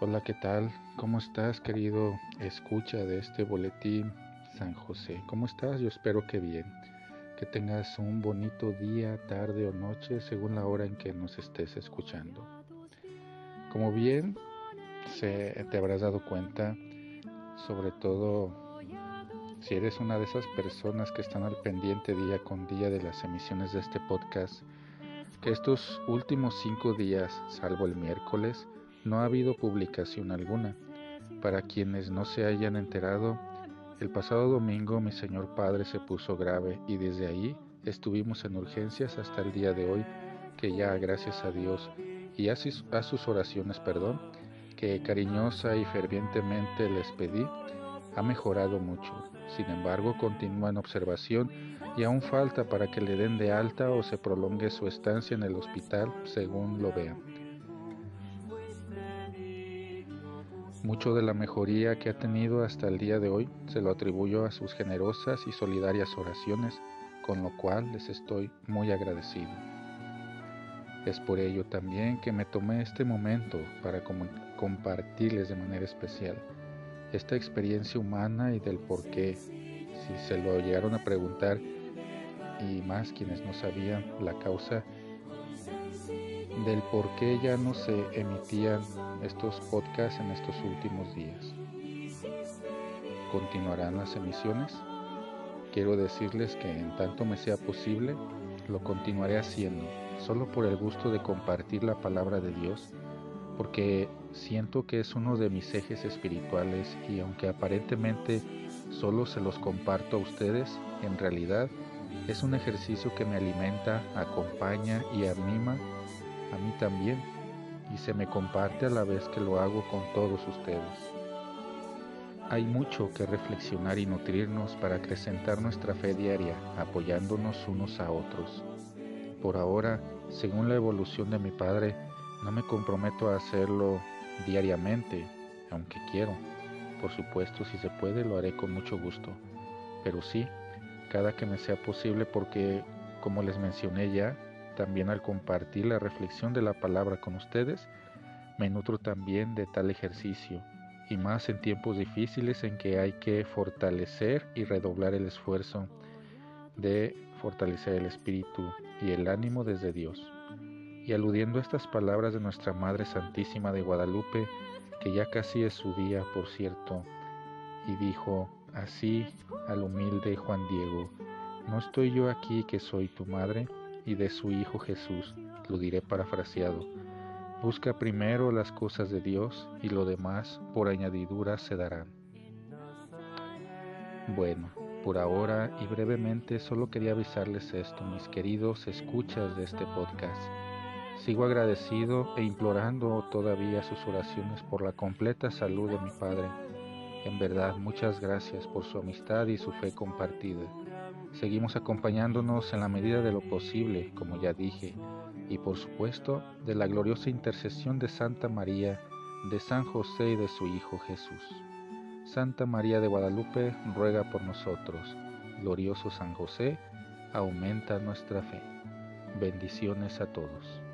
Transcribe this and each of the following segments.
Hola, ¿qué tal? ¿Cómo estás, querido escucha de este boletín San José? ¿Cómo estás? Yo espero que bien. Que tengas un bonito día, tarde o noche, según la hora en que nos estés escuchando. Como bien se, te habrás dado cuenta, sobre todo si eres una de esas personas que están al pendiente día con día de las emisiones de este podcast, que estos últimos cinco días, salvo el miércoles, no ha habido publicación alguna. Para quienes no se hayan enterado, el pasado domingo mi señor padre se puso grave y desde ahí estuvimos en urgencias hasta el día de hoy, que ya gracias a Dios y a sus, a sus oraciones, perdón, que cariñosa y fervientemente les pedí, ha mejorado mucho. Sin embargo, continúa en observación y aún falta para que le den de alta o se prolongue su estancia en el hospital según lo vean. Mucho de la mejoría que ha tenido hasta el día de hoy se lo atribuyo a sus generosas y solidarias oraciones, con lo cual les estoy muy agradecido. Es por ello también que me tomé este momento para compartirles de manera especial esta experiencia humana y del por qué, si se lo llegaron a preguntar, y más quienes no sabían la causa del por qué ya no se emitían estos podcasts en estos últimos días. ¿Continuarán las emisiones? Quiero decirles que en tanto me sea posible, lo continuaré haciendo, solo por el gusto de compartir la palabra de Dios, porque siento que es uno de mis ejes espirituales y aunque aparentemente solo se los comparto a ustedes, en realidad es un ejercicio que me alimenta, acompaña y anima a mí también y se me comparte a la vez que lo hago con todos ustedes. Hay mucho que reflexionar y nutrirnos para acrecentar nuestra fe diaria, apoyándonos unos a otros. Por ahora, según la evolución de mi padre, no me comprometo a hacerlo diariamente, aunque quiero. Por supuesto, si se puede, lo haré con mucho gusto. Pero sí, cada que me sea posible porque, como les mencioné ya, también al compartir la reflexión de la palabra con ustedes, me nutro también de tal ejercicio, y más en tiempos difíciles en que hay que fortalecer y redoblar el esfuerzo de fortalecer el espíritu y el ánimo desde Dios. Y aludiendo a estas palabras de nuestra Madre Santísima de Guadalupe, que ya casi es su día, por cierto, y dijo así al humilde Juan Diego, ¿no estoy yo aquí que soy tu madre? Y de su Hijo Jesús, lo diré parafraseado. Busca primero las cosas de Dios y lo demás por añadidura se darán. Bueno, por ahora y brevemente solo quería avisarles esto, mis queridos escuchas de este podcast. Sigo agradecido e implorando todavía sus oraciones por la completa salud de mi Padre. En verdad, muchas gracias por su amistad y su fe compartida. Seguimos acompañándonos en la medida de lo posible, como ya dije, y por supuesto de la gloriosa intercesión de Santa María, de San José y de su Hijo Jesús. Santa María de Guadalupe, ruega por nosotros. Glorioso San José, aumenta nuestra fe. Bendiciones a todos.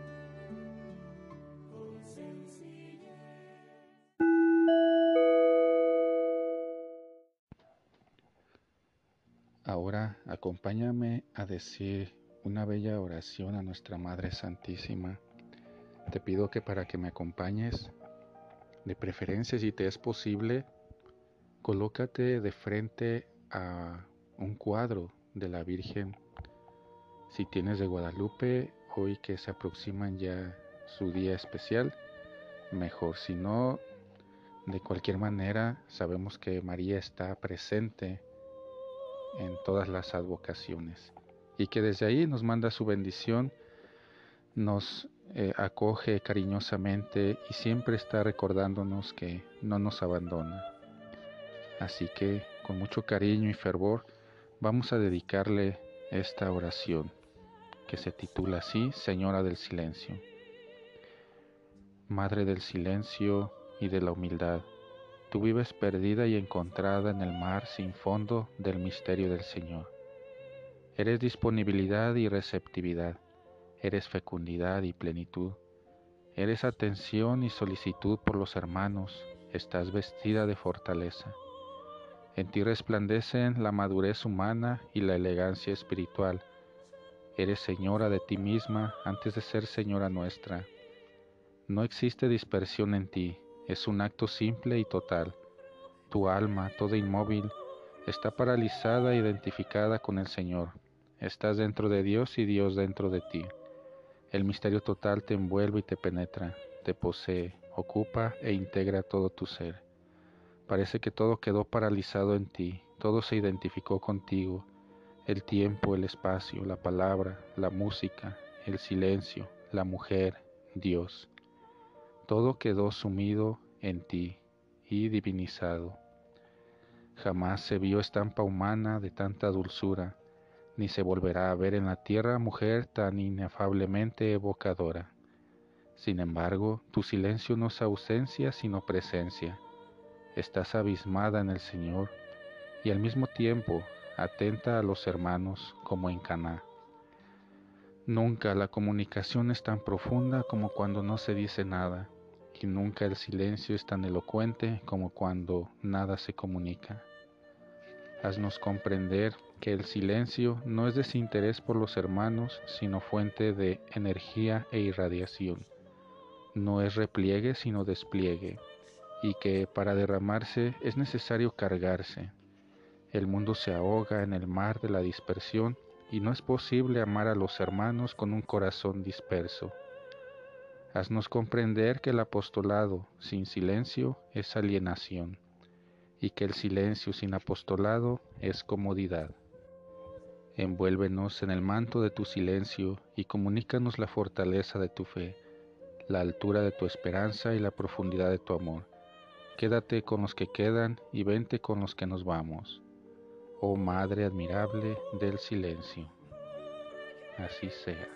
Acompáñame a decir una bella oración a nuestra Madre Santísima. Te pido que para que me acompañes, de preferencia si te es posible, colócate de frente a un cuadro de la Virgen. Si tienes de Guadalupe, hoy que se aproximan ya su día especial, mejor. Si no, de cualquier manera, sabemos que María está presente en todas las advocaciones y que desde ahí nos manda su bendición, nos eh, acoge cariñosamente y siempre está recordándonos que no nos abandona. Así que con mucho cariño y fervor vamos a dedicarle esta oración que se titula así, Señora del Silencio. Madre del Silencio y de la Humildad Tú vives perdida y encontrada en el mar sin fondo del misterio del Señor. Eres disponibilidad y receptividad, eres fecundidad y plenitud, Eres atención y solicitud por los hermanos, estás vestida de fortaleza. En ti resplandecen la madurez humana y la elegancia espiritual. Eres señora de ti misma antes de ser señora nuestra. No existe dispersión en ti, es un acto simple y total. Tu alma, toda inmóvil, está paralizada e identificada con el Señor. Estás dentro de Dios y Dios dentro de ti. El misterio total te envuelve y te penetra, te posee, ocupa e integra todo tu ser. Parece que todo quedó paralizado en ti, todo se identificó contigo, el tiempo, el espacio, la palabra, la música, el silencio, la mujer, Dios. Todo quedó sumido en ti y divinizado. Jamás se vio estampa humana de tanta dulzura, ni se volverá a ver en la tierra mujer tan inefablemente evocadora. Sin embargo, tu silencio no es ausencia sino presencia. Estás abismada en el Señor y al mismo tiempo atenta a los hermanos como en Caná. Nunca la comunicación es tan profunda como cuando no se dice nada, nunca el silencio es tan elocuente como cuando nada se comunica. Haznos comprender que el silencio no es desinterés por los hermanos, sino fuente de energía e irradiación. No es repliegue, sino despliegue, y que para derramarse es necesario cargarse. El mundo se ahoga en el mar de la dispersión y no es posible amar a los hermanos con un corazón disperso. Haznos comprender que el apostolado sin silencio es alienación y que el silencio sin apostolado es comodidad. Envuélvenos en el manto de tu silencio y comunícanos la fortaleza de tu fe, la altura de tu esperanza y la profundidad de tu amor. Quédate con los que quedan y vente con los que nos vamos. Oh Madre admirable del silencio. Así sea.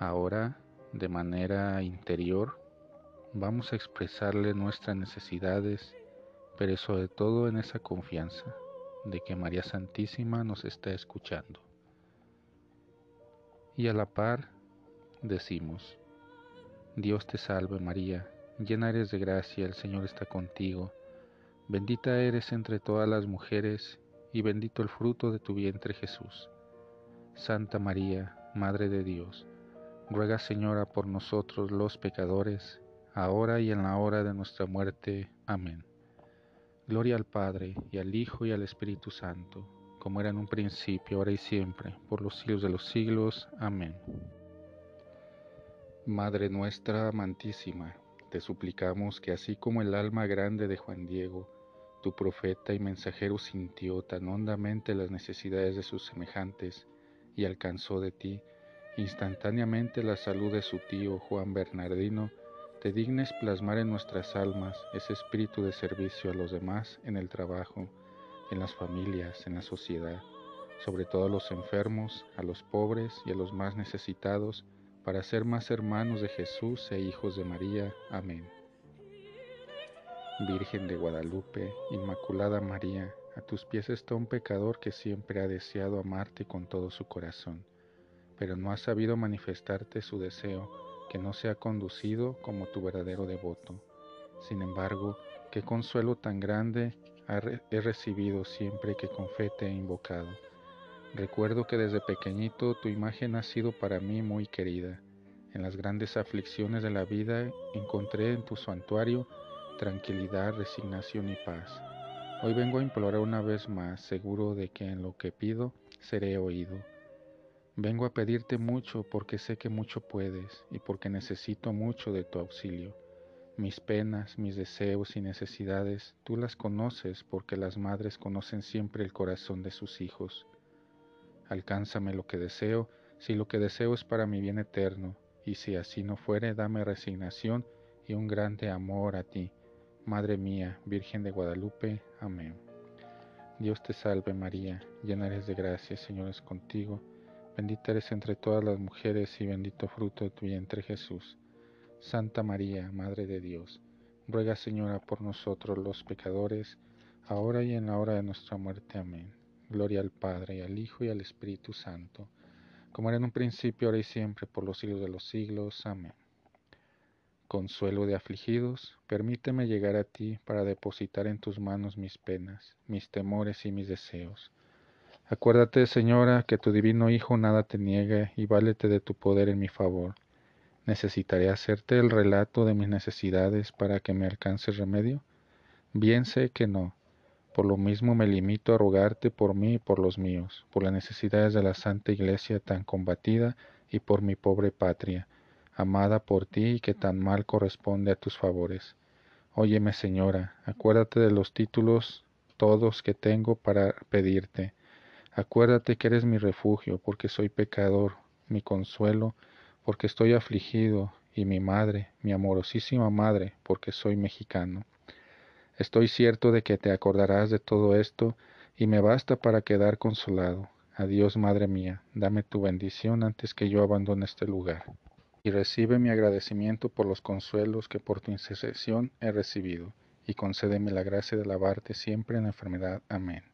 Ahora, de manera interior, vamos a expresarle nuestras necesidades, pero sobre todo en esa confianza de que María Santísima nos está escuchando. Y a la par decimos, Dios te salve María, llena eres de gracia, el Señor está contigo, bendita eres entre todas las mujeres, y bendito el fruto de tu vientre Jesús. Santa María, Madre de Dios, ruega Señora por nosotros los pecadores, ahora y en la hora de nuestra muerte. Amén. Gloria al Padre, y al Hijo, y al Espíritu Santo, como era en un principio, ahora y siempre, por los siglos de los siglos. Amén. Madre nuestra amantísima, te suplicamos que así como el alma grande de Juan Diego, tu profeta y mensajero sintió tan hondamente las necesidades de sus semejantes y alcanzó de ti instantáneamente la salud de su tío Juan Bernardino, te dignes plasmar en nuestras almas ese espíritu de servicio a los demás en el trabajo, en las familias, en la sociedad, sobre todo a los enfermos, a los pobres y a los más necesitados, para ser más hermanos de Jesús e hijos de María. Amén. Virgen de Guadalupe, Inmaculada María, a tus pies está un pecador que siempre ha deseado amarte con todo su corazón, pero no ha sabido manifestarte su deseo que no sea conducido como tu verdadero devoto. Sin embargo, qué consuelo tan grande he recibido siempre que con fe te he invocado. Recuerdo que desde pequeñito tu imagen ha sido para mí muy querida. En las grandes aflicciones de la vida encontré en tu santuario tranquilidad, resignación y paz. Hoy vengo a implorar una vez más, seguro de que en lo que pido seré oído. Vengo a pedirte mucho porque sé que mucho puedes y porque necesito mucho de tu auxilio. Mis penas, mis deseos y necesidades, tú las conoces porque las madres conocen siempre el corazón de sus hijos. Alcánzame lo que deseo, si lo que deseo es para mi bien eterno, y si así no fuere, dame resignación y un grande amor a ti. Madre mía, Virgen de Guadalupe. Amén. Dios te salve María, llena eres de gracia, Señor es contigo Bendita eres entre todas las mujeres y bendito fruto de tu vientre Jesús. Santa María, Madre de Dios, ruega Señora por nosotros los pecadores, ahora y en la hora de nuestra muerte. Amén. Gloria al Padre, al Hijo, y al Espíritu Santo, como era en un principio, ahora y siempre, por los siglos de los siglos. Amén. Consuelo de afligidos, permíteme llegar a ti para depositar en tus manos mis penas, mis temores y mis deseos. Acuérdate, Señora, que tu divino Hijo nada te niega y válete de tu poder en mi favor. ¿Necesitaré hacerte el relato de mis necesidades para que me alcance remedio? Bien sé que no por lo mismo me limito a rogarte por mí y por los míos, por las necesidades de la Santa Iglesia tan combatida y por mi pobre patria, amada por ti y que tan mal corresponde a tus favores. Óyeme, Señora, acuérdate de los títulos todos que tengo para pedirte. Acuérdate que eres mi refugio, porque soy pecador, mi consuelo, porque estoy afligido, y mi madre, mi amorosísima madre, porque soy mexicano. Estoy cierto de que te acordarás de todo esto y me basta para quedar consolado. Adiós, Madre mía, dame tu bendición antes que yo abandone este lugar. Y recibe mi agradecimiento por los consuelos que por tu intercesión he recibido, y concédeme la gracia de alabarte siempre en la enfermedad. Amén.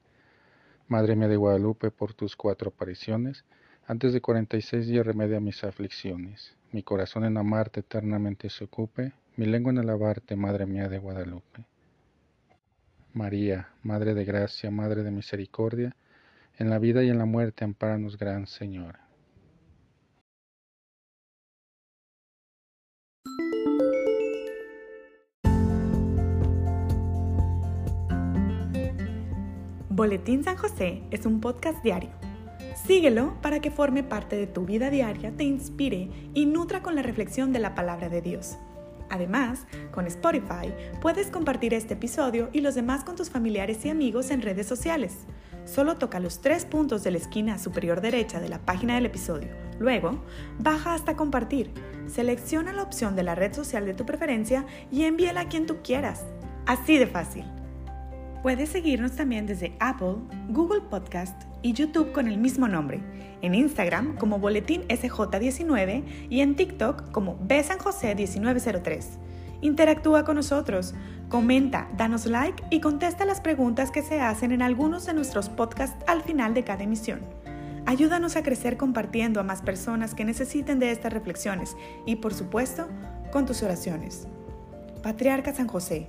Madre mía de Guadalupe, por tus cuatro apariciones, antes de cuarenta y seis días remedia mis aflicciones. Mi corazón en amarte eternamente se ocupe, mi lengua en alabarte, Madre mía de Guadalupe. María, Madre de Gracia, Madre de Misericordia, en la vida y en la muerte, amparanos, Gran Señora. Boletín San José es un podcast diario. Síguelo para que forme parte de tu vida diaria, te inspire y nutra con la reflexión de la palabra de Dios. Además, con Spotify puedes compartir este episodio y los demás con tus familiares y amigos en redes sociales. Solo toca los tres puntos de la esquina superior derecha de la página del episodio. Luego, baja hasta compartir. Selecciona la opción de la red social de tu preferencia y envíela a quien tú quieras. Así de fácil. Puedes seguirnos también desde Apple, Google Podcast y YouTube con el mismo nombre, en Instagram como Boletín SJ19 y en TikTok como Besanjose1903. Interactúa con nosotros, comenta, danos like y contesta las preguntas que se hacen en algunos de nuestros podcasts al final de cada emisión. Ayúdanos a crecer compartiendo a más personas que necesiten de estas reflexiones y, por supuesto, con tus oraciones. Patriarca San José,